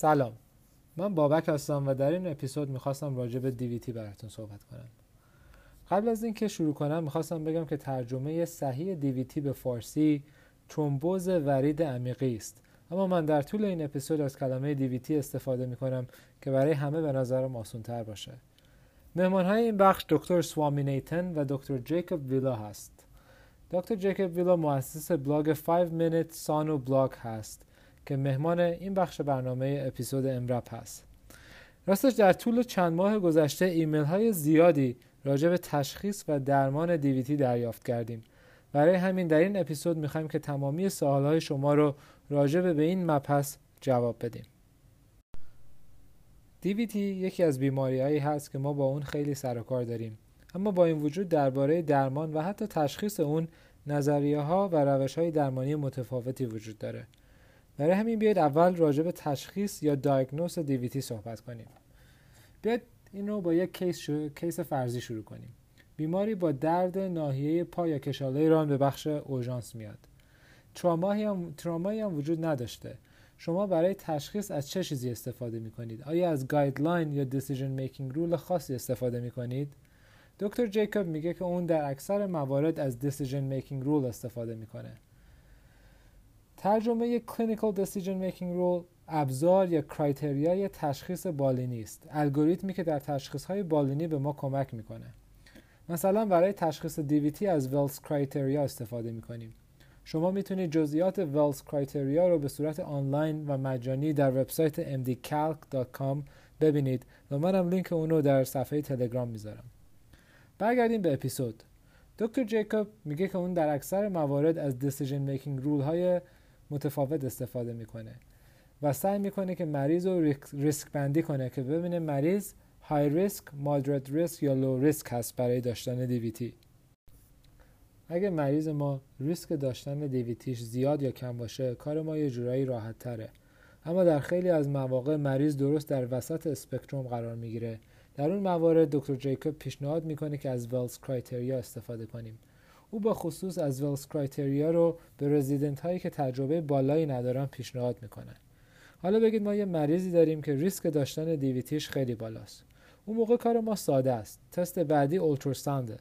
سلام. من بابک هستم و در این اپیزود می‌خواستم راجع به DVT براتون صحبت کنم. قبل از اینکه شروع کنم می‌خواستم بگم که ترجمه صحیح DVT به فارسی ترومبوز ورید عمیقی است. اما من در طول این اپیزود از کلمه DVT استفاده می‌کنم که برای همه به نظرم آسان تر باشه. مهمان های این بخش دکتر سوامینیتن و دکتر جیکوب آویلا هست. دکتر جیکوب آویلا مؤسس بلاگ 5 Minute Sono بلاگ هست. که مهمان این بخش برنامه اپیزود امرپ هست. راستش در طول چند ماه گذشته ایمیل های زیادی راجع به تشخیص و درمان دیویتی دریافت کردیم. برای همین در این اپیزود می‌خوایم که تمامی سوال های شما رو راجع به این مبحث جواب بدیم. دیویتی یکی از بیماری هایی هست که ما با اون خیلی سر و کار داریم. اما با این وجود درباره درمان و حتی تشخیص اون نظریه ها و روش های درمانی متفاوتی وجود داره. برای همین بیاید اول راجع به تشخیص یا diagnose DVT صحبت کنیم بیاید این رو با یک case, case فرضی شروع کنیم بیماری با درد ناحیه پا یا کشاله ران به بخش اوژانس میاد ترامایی هم, هم وجود نداشته شما برای تشخیص از چه چیزی استفاده می کنید؟ آیا از guideline یا decision making rule خاصی استفاده می کنید؟ دکتر جیکوب میگه که اون در اکثر موارد از decision making rule استفاده می‌کنه. ترجمه clinical decision making rule ابزار یا criteria ی تشخیص بالینی است. الگوریتمی که در تشخیص های بالینی به ما کمک می‌کنه. مثلا برای تشخیص DVT از Wells criteria استفاده می‌کنیم. شما می‌تونید جزئیات Wells criteria رو به صورت آنلاین و مجانی در وبسایت mdcalc.com ببینید و منم لینک اون رو در صفحه تلگرام می‌ذارم. برگردیم به اپیزود. دکتر جیکوب میگه که اون در اکثر موارد از decision making rule های متفاوت استفاده می‌کنه و سعی می‌کنه که مریض رو ریسک بندی کنه که ببینه مریض های ریسک، مادرت ریسک یا low risk هست برای داشتن DVT. اگه مریض ما ریسک داشتن DVT ش زیاد یا کم باشه کار ما یه جورایی راحت تره. اما در خیلی از مواقع مریض درست در وسط اسپکتروم قرار می‌گیره. در اون موارد دکتر جیکوب پیشنهاد می‌کنه که از ولز کرایتریا استفاده کنیم. او با خصوص از ولز کرایتریا رو به رزیدنت هایی که تجربه بالایی ندارن پیشنهاد می‌کنه. حالا بگید ما یه مریضی داریم که ریسک داشتن دیویتیش خیلی بالاست. اون موقع کار ما ساده است. تست بعدی اولتراساونده.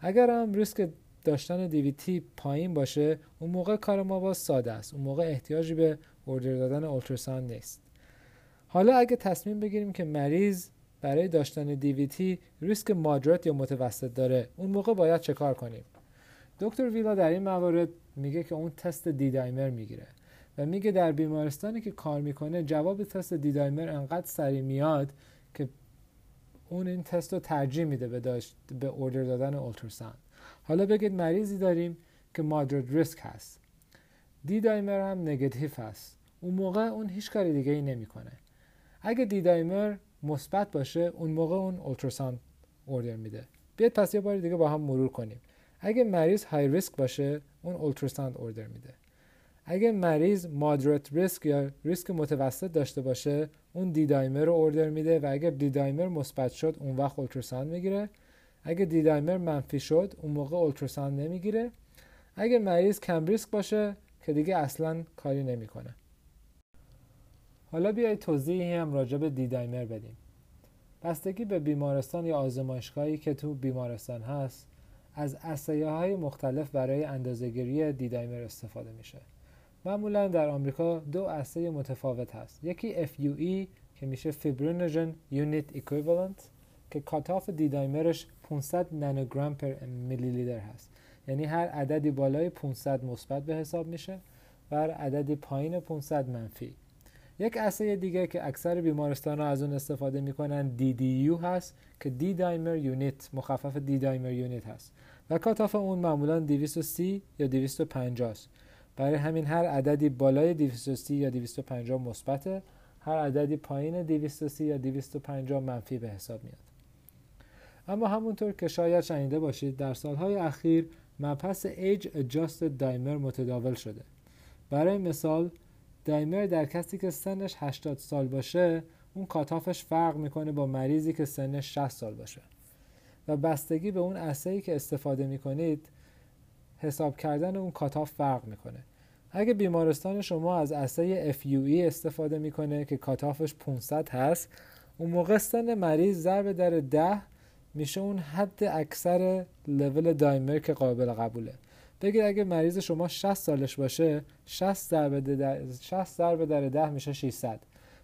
اگر هم ریسک داشتن دیویتی پایین باشه اون موقع کار ما باز ساده است. اون موقع احتیاجی به اوردر دادن اولتراساوند نیست. حالا اگه تصمیم بگیریم که مریض برای داشتن دیویتی ریسک مادرات یا متوسط داره اون موقع باید چه کار کنیم؟ دکتر ویلا در این موارد میگه که اون تست دیدایمر می‌گیره و میگه در بیمارستانی که کار می‌کنه جواب تست دیدایمر انقدر سریع میاد که اون این تست رو ترجیح میده به, داشت به اوردر دادن اولتراساوند حالا بگید مریضی داریم که مادرد ریسک هست. دی دایمر هم نگتیو هست. اون موقع اون هیچ کاری دیگه ای نمی‌کنه. اگه دی دایمر مثبت باشه اون موقع اون اولتراساوند اوردر میده. بیاید پس یه بار دیگه با هم مرور کنیم. اگه مریض های ریسک باشه اون اولتراساوند اوردر میده. اگه مریض مادرت ریسک یا ریسک متوسط داشته باشه اون دی دایمر رو اوردر میده و اگر دی دایمر مثبت شد اون وقت اولتراساوند می‌گیره. اگه دیدایمر منفی شد اون موقع اولتراساوند نمی‌گیره. اگه مریض کم ریسک باشه که دیگه اصلا کاری نمی‌کنه. حالا بیایید توضیحی هم راجع به دیدایمر بدیم. بستگی به بیمارستان یا آزمایشگاهی که تو بیمارستان هست از اسایه های مختلف برای اندازهگیری دیدایمر استفاده میشه. معمولا در آمریکا دو اسای متفاوت هست. یکی FUE که میشه fibrinogen unit equivalent که cutoff D-dimer ش 500 نانوگرم per میلی لیتر هست. یعنی هر عددی بالای 500 مثبت به حساب میشه و هر عددی پایین 500 منفی. یک assay دیگه که اکثر بیمارستان ها از اون استفاده می‌کنن DDU هست که D-dimer unit مخفف D-dimer unit هست. و cutoff اون معمولا 230 یا 250 است. برای همین هر عددی بالای 230 یا 250 مثبته. هر عددی پایین 230 یا 250 منفی به حساب میاد. اما همونطور که شاید شنیده باشید در سالهای اخیر مبحث Age Adjusted دایمر متداول شده. برای مثال دایمر در کسی که سنش 80 سال باشه اون کاتافش فرق می‌کنه با مریضی که سنش 60 سال باشه. و بستگی به اون اسایی که استفاده می‌کنید حساب کردن اون کاتاف فرق می‌کنه. اگه بیمارستان شما از اسای FUE استفاده می‌کنه که کاتافش 500 هست اون موقع سن مریض ضرب در ده میشه اون حد اکثر لول دایمر که قابل قبوله. بگید اگه مریض شما 60 سالش باشه 60 ضرب در 60 ضرب در 10 میشه 600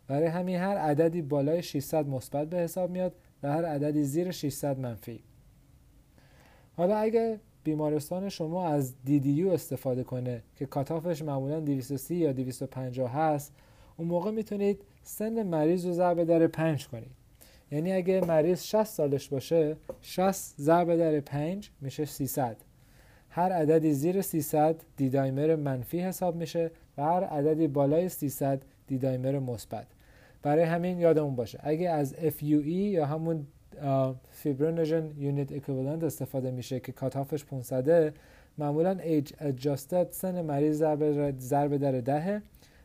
برای همین هر عددی بالای 600 مثبت به حساب میاد. و هر عددی زیر 600 منفی. حالا اگه بیمارستان شما از DDU استفاده کنه که کاتافش معمولا 230 یا 250 هست اون موقع می‌تونید سن مریض رو ضرب در 5 کنید. یعنی اگه مریض 60 سالش باشه 60 ضرب در 5 میشه 300 هر عددی زیر 300 دیدایمر منفی حساب میشه و هر عددی بالای 300 دیدایمر مثبت. برای همین یادمون باشه. اگه از FUE یا همون fibrinogen unit equivalent استفاده میشه که cutoff ش 500 معمولا age adjusted سن مریض ضرب در دهه.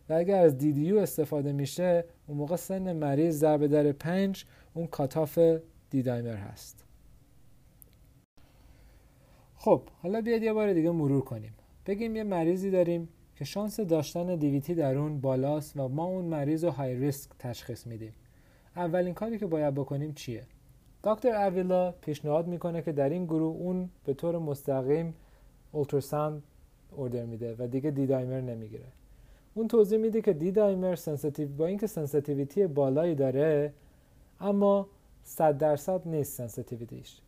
و اگر از DDU استفاده میشه اون موقع سن مریض ضرب در 5 اون cutoff D-dimer هست. خب حالا بیاید یه بار دیگه مرور کنیم. بگیم یه مریضی داریم که شانس داشتن DVT در اون بالاست و ما اون مریض رو high risk تشخیص میدیم. اولین کاری که باید بکنیم چیه؟ دکتر اویلا پیشنهاد می‌کنه که در این گروه اون به طور مستقیم ultrasound order میده و دیگه D-dimer نمی‌گیره. اون توضیح میده که D-dimer sensitive با اینکه sensitivity بالایی داره اما 100 درصد نیست sensitivity ش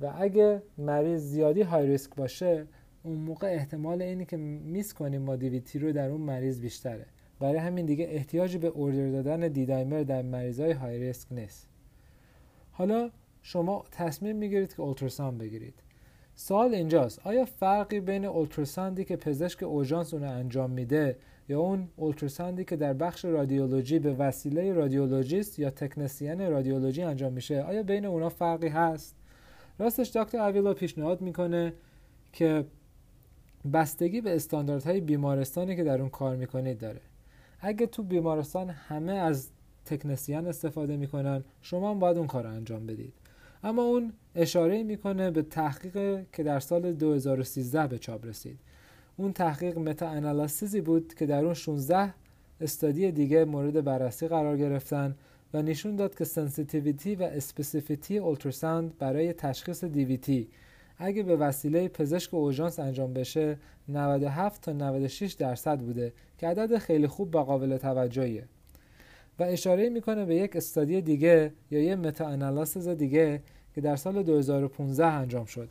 و اگه مریض زیادی high risk باشه اون موقع احتمال اینی که miss کنیم ما DVT رو در اون مریض بیشتره. برای همین دیگه احتیاج به اوردر دادن دیدایمر در مریضای های ریسک نیست. حالا شما تصمیم می‌گیرید که اولتراساند بگیرید. سوال اینجاست آیا فرقی بین اولتراساندی که پزشک اوژانس اون انجام میده یا اون اولتراساندی که در بخش رادیولوژی به وسیله رادیولوژیست یا تکنسین رادیولوژی انجام میشه آیا بین اونا فرقی هست؟ راستش دکتر اویلا پیشنهاد می‌کنه که بستگی به استانداردهای بیمارستانی که در اون کار می‌کنید داره. اگه تو بیمارستان همه از تکنسین استفاده می‌کنن شما هم باید اون کار رو انجام بدید. اما اون اشاره می‌کنه به تحقیق که در سال 2013 به چاپ رسید. اون تحقیق meta-analysis ی بود که در اون 16 study دیگه مورد بررسی قرار گرفتن و نشون داد که sensitivity و specificity ultrasound برای تشخیص DVT اگه به وسیله پزشک اورژانس انجام بشه 97 تا 96 درصد بوده که عدد خیلی خوب و قابل توجهیه. و اشاره می‌کنه به یک study دیگه یا یه meta دیگه که در سال 2015 انجام شد.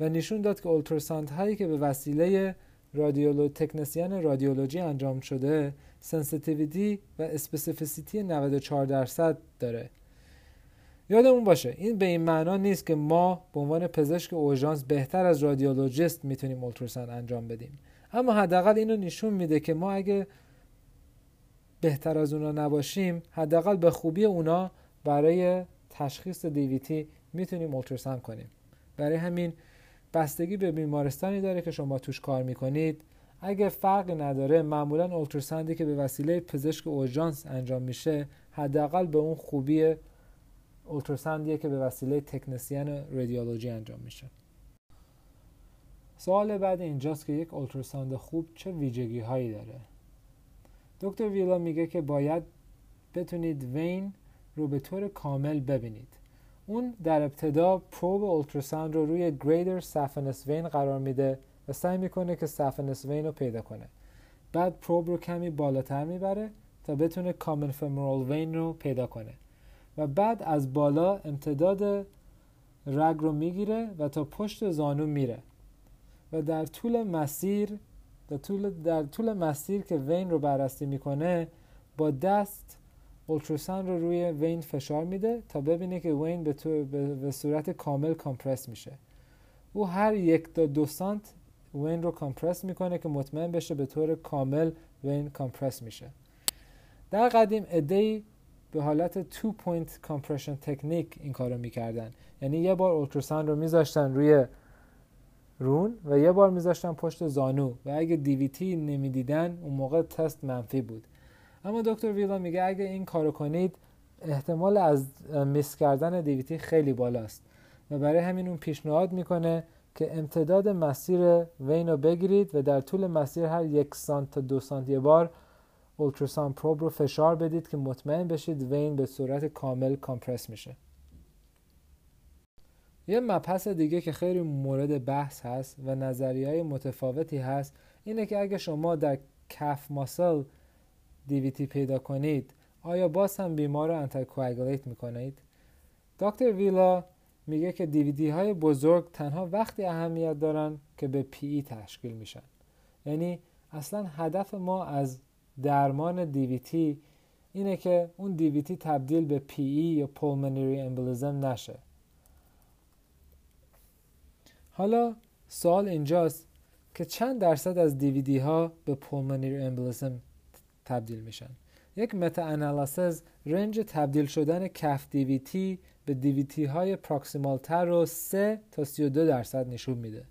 و نشون داد که ultrasound هایی که به وسیله رادیولو تکنسین رادیولوژی انجام شده sensitivity و specificity 94 درصد داره. یادمون باشه این به این معنا نیست که ما به عنوان پزشک اوژانس بهتر از رادیولوژیست می‌تونیم اولتراساند انجام بدیم. اما حداقل اینو نشون میده که ما اگه بهتر از اونا نباشیم حداقل به خوبی اونا برای تشخیص دیویتی می‌تونیم اولتراساند کنیم. برای همین بستگی به بیمارستانی داره که شما توش کار می‌کنید. اگه فرقی نداره معمولا اولتراساندی که به وسیله پزشک اوژانس انجام میشه حداقل به اون خوبی اولتراساندیه که به وسیله تکنسیان رادیولوژی انجام میشه. سوال بعد اینجاست که یک اولتراساند خوب چه ویژگی هایی داره؟ دکتر ویلا میگه که باید بتونید وین رو به طور کامل ببینید. اون در ابتدا پروب اولتراساند رو روی گریدر سفنس وین قرار میده و سعی می‌کنه که سفنس وین رو پیدا کنه. بعد پروب رو کمی بالاتر می‌بره تا بتونه کامن فمورال وین رو پیدا کنه. و بعد از بالا امتداد رگ رو می‌گیره و تا پشت زانو میره. و در طول مسیر در طول, در طول مسیر که وین رو بررسی می‌کنه با دست اولتراساند رو روی وین فشار میده تا ببینه که وین به, به صورت کامل کامپرس میشه. او هر یک تا دو سانت وین رو کامپرس می‌کنه که مطمئن بشه به طور کامل vein compress میشه. در قدیم عده‌ای به حالت two point compression technique این کارو می‌کردن. یعنی یه بار ultrasound رو میذاشتن روی رون و یه بار میذاشتن پشت زانو و اگه DVT نمی‌دیدن اون موقع تست منفی بود. اما دکتر ویلا میگه اگه این کارو کنید احتمال از miss کردن DVT خیلی بالاست و برای همین اون پیشنهاد می‌کنه که امتداد مسیر vein رو بگیرید و در طول مسیر هر یک سانت تا دو سانت یه بار اولتراسان پروب رو فشار بدید که مطمئن بشید وین به صورت کامل کامپرس میشه یه مبحث دیگه که خیلی مورد بحث هست و نظریه متفاوتی هست اینه که اگه شما در کف ماسل دیویتی پیدا کنید آیا باز هم بیمار رو می‌کنید؟ دکتر ویلا میگه که دیویدی های بزرگ تنها وقتی اهمیت دارن که به پی ای تشکیل میشن یعنی اصلا هدف ما از درمان DVT اینه که اون DVT تبدیل به PE یا pulmonary embolism نشه. حالا سوال اینجاست که چند درصد از DVT ها به pulmonary embolism تبدیل میشن؟ یک meta-analysis range تبدیل شدن calf DVT به DVT های proximal تر رو 3 تا 32 درصد نشون میده.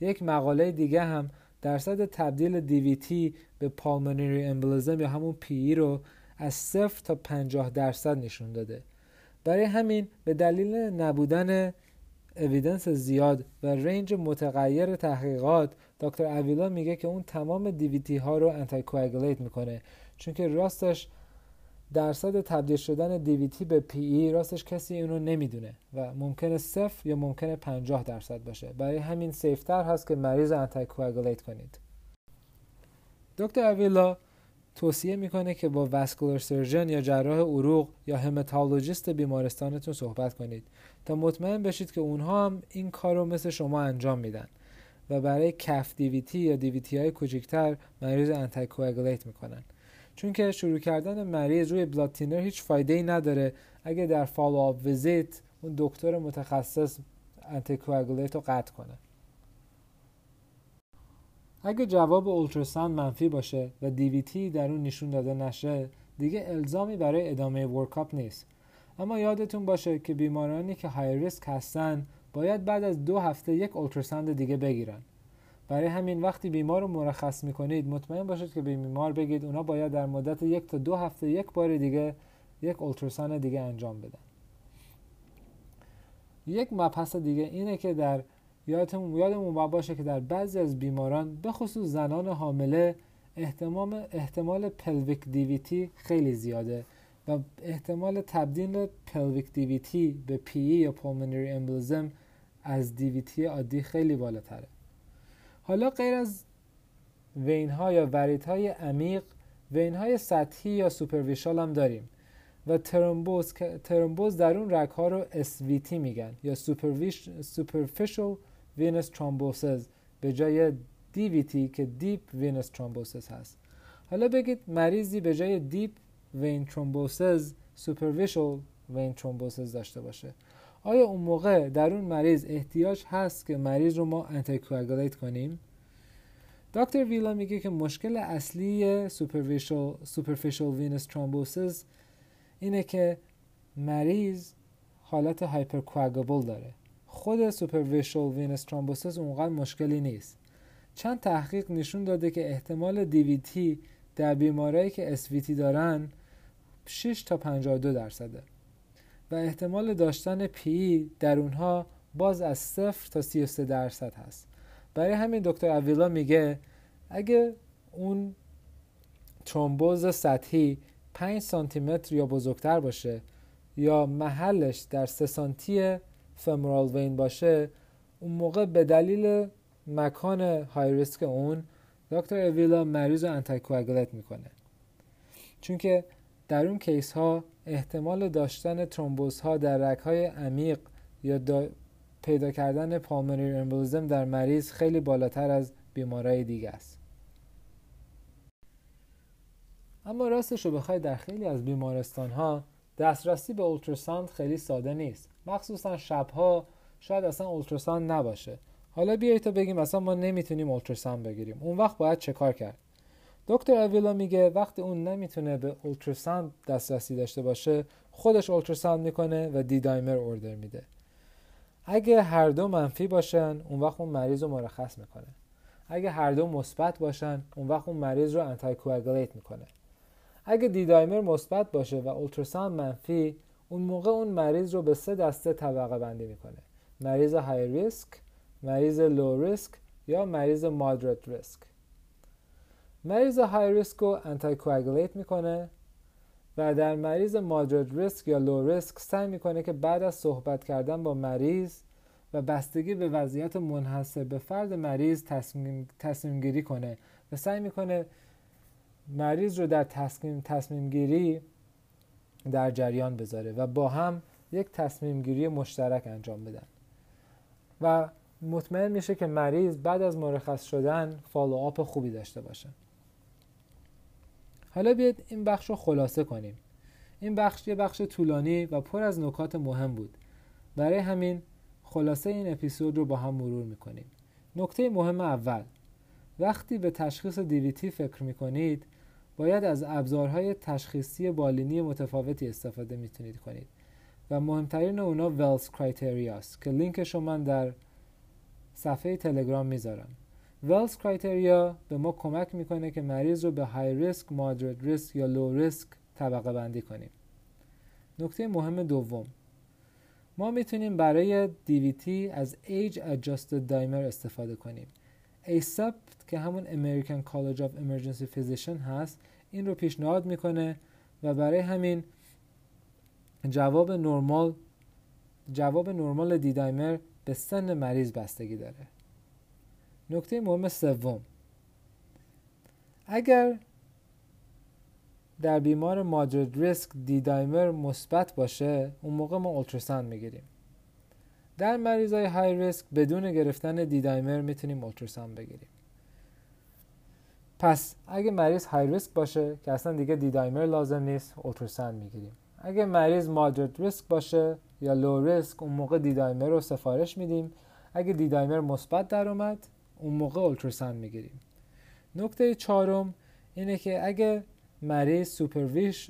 یک مقاله دیگه هم درصد تبدیل DVT به pulmonary embolism یا همون PE رو از 0 تا 50 درصد نشون داده. برای همین به دلیل نبودن evidence زیاد و range متغیر تحقیقات دکتر اویلا میگه که اون تمام DVT ها رو anticoagulate می‌کنه. چون که راستش درصد تبدیل شدن DVT به PE راستش کسی اونو نمی‌دونه و ممکنه صفر یا ممکنه 50 درصد باشه. برای همین safer هست که مریض anticoagulate کنید. دکتر اویلا توصیه می‌کنه که با vascular surgeon یا جراح عروق یا hematologist بیمارستانتون صحبت کنید تا مطمئن بشید که اونها هم این کار رو مثل شما انجام میدن و برای calf DVT یا DVT های کوچکتر مریض anticoagulate می‌کنن. چون که شروع کردن مریض روی blood thinner هیچ فایده ای نداره. اگه در follow up visit اون دکتر متخصص انتیکواگولیت رو قطع کنه. اگه جواب اولتراساند منفی باشه و دیویتی در اون نشون داده نشه دیگه الزامی برای ادامه ورکاپ نیست. اما یادتون باشه که بیمارانی که های ریسک هستن باید بعد از دو هفته یک اولتراساند دیگه بگیرن. برای همین وقتی بیمار رو مرخص می‌کنید مطمئن باشید که به بیمار بگید اونا باید در مدت یک تا دو هفته یک بار دیگه یک ultrasound دیگه انجام بدن. یک مبحث دیگه اینه که در یادمون یادمون باشه که در بعضی از بیماران به خصوص زنان حامله احتمال احتمال pelvic DVT خیلی زیاده و احتمال تبدیل pelvic DVT به PE یا pulmonary embolism از DVT عادی خیلی بالاتره. حالا غیر از vein ها یا ورید های عمیق vein های سطحی یا superficial هم داریم و ترمبوز, ترمبوز در اون رگ ها رو SVT میگن یا superficial venous thrombosis به جای DVT که deep venous thrombosis هست. حالا بگید مریضی به جای deep vein thrombosis superficial vein thrombosis داشته باشه. آیا اون موقع در اون مریض احتیاج هست که مریض رو ما anticoagulate کنیم؟ دکتر ویلا میگه که مشکل اصلی superficial venous thrombosis اینه که مریض حالت hypercoagulable داره. خود superficial venous thrombosis اونقدر مشکلی نیست. چند تحقیق نشون داده که احتمال DVT در بیمارایی که SVT دارن 6 تا 52 درصده. و احتمال داشتن PE در اونها باز از 0 تا 33 درصد هست. برای همین دکتر اویلا میگه اگه اون ترومبوز سطحی 5 سانتی متر یا بزرگتر باشه یا محلش در 3 سانتی femoral vein باشه اون موقع به دلیل مکان high risk اون دکتر اویلا مریض رو anticoagulate می‌کنه. چون که در اون case ها احتمال داشتن ترومبوز ها در رگ های عمیق یا پیدا کردن پالمونری امبولیزم در مریض خیلی بالاتر از بیمارای دیگه است. اما راستش رو بخوای در خیلی از بیمارستان ها دسترسی به اولتراساند خیلی ساده نیست. مخصوصا شبها شاید اصلا اولتراساند نباشه. حالا بیایید تا بگیم اصلا ما نمی‌تونیم اولتراساند بگیریم. اون وقت باید چه کار کرد؟ دکتر اویلا میگه وقتی اون نمی‌تونه به اولتراساند دسترسی داشته باشه خودش ultrasound می‌کنه و D-dimer order میده. اگه هر دو منفی باشن اون وقت اون مریض رو مرخص می‌کنه. اگه هر دو مثبت باشن اون وقت اون مریض رو anticoagulate می‌کنه. اگه D-dimer مثبت باشه و ultrasound منفی اون موقع اون مریض رو به سه دسته طبقه بندی می‌کنه. مریض high risk مریض low risk یا مریض moderate risk مریض high risk رو anticoagulate می‌کنه و در مریض moderate risk یا low risk سعی می‌کنه که بعد از صحبت کردن با مریض و بستگی به وضعیت منحصر به فرد مریض تصمیم, تصمیم گیری کنه و سعی می‌کنه مریض رو در تصمیم, تصمیم گیری در جریان بذاره و با هم یک تصمیم گیری مشترک انجام بدن. و مطمئن میشه که مریض بعد از مرخص شدن follow خوبی داشته باشه. حالا بیاید این بخش رو خلاصه کنیم. این بخش یه بخش طولانی و پر از نکات مهم بود. برای همین خلاصه این اپیزود رو با هم مرور می‌کنیم. نکته مهم اول وقتی به تشخیص دیویتی فکر می‌کنید باید از ابزارهای تشخیصی بالینی متفاوتی استفاده می‌تونید کنید. و مهمترین اونا ولز کرایتریاست که لینکش رو من در صفحه تلگرام می‌ذارم. ولز کرایتریا به ما کمک می‌کنه که مریض رو به های ریسک، مادرت ریسک یا لو ریسک طبقه بندی کنیم. نکته مهم دوم. ما می‌تونیم برای DVT از Age Adjusted Dimer استفاده کنیم. ASAP که همون American College of Emergency Physician هست این رو پیشنهاد می‌کنه و برای همین جواب نرمال جواب نرمال دی دایمر به سن مریض بستگی داره. نکته مهم سوم. اگر در بیمار مادرد ریسک دی دایمر مثبت باشه اون موقع ما اولتراساند می‌گیریم. در مریض های های ریسک بدون گرفتن دی دایمر می‌تونیم اولتراساند بگیریم. پس اگه مریض های ریسک باشه که اصلا دیگه دی دایمر لازم نیست اولتراساند می‌گیریم. اگه مریض moderate risk باشه یا low risk اون موقع D-dimer رو سفارش میدیم. اگه D-dimer مثبت در اومد اون موقع ultrasound می‌گیریم. نکته چهارم اینه که اگه مریض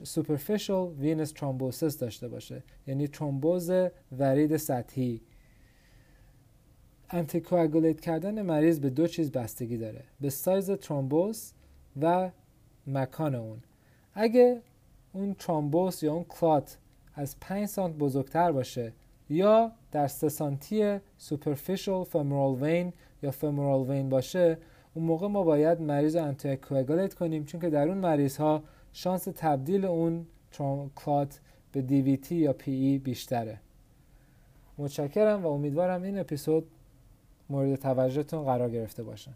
superficial venous thrombosis داشته باشه یعنی ترومبوز ورید سطحی. anticoagulate کردن مریض به دو چیز بستگی داره به سایز ترومبوز و مکان اون. اگه اون thrombus یا اون clot از 5 سانت بزرگتر باشه یا در 3 سانتی superficial femoral vein یا femoral vein باشه اون موقع ما باید مریض رو anticoagulate کنیم چون که در اون مریض ها شانس تبدیل اون clot به DVT یا PE بیشتره. متشکرم و امیدوارم این اپیزود مورد توجهتون قرار گرفته باشه.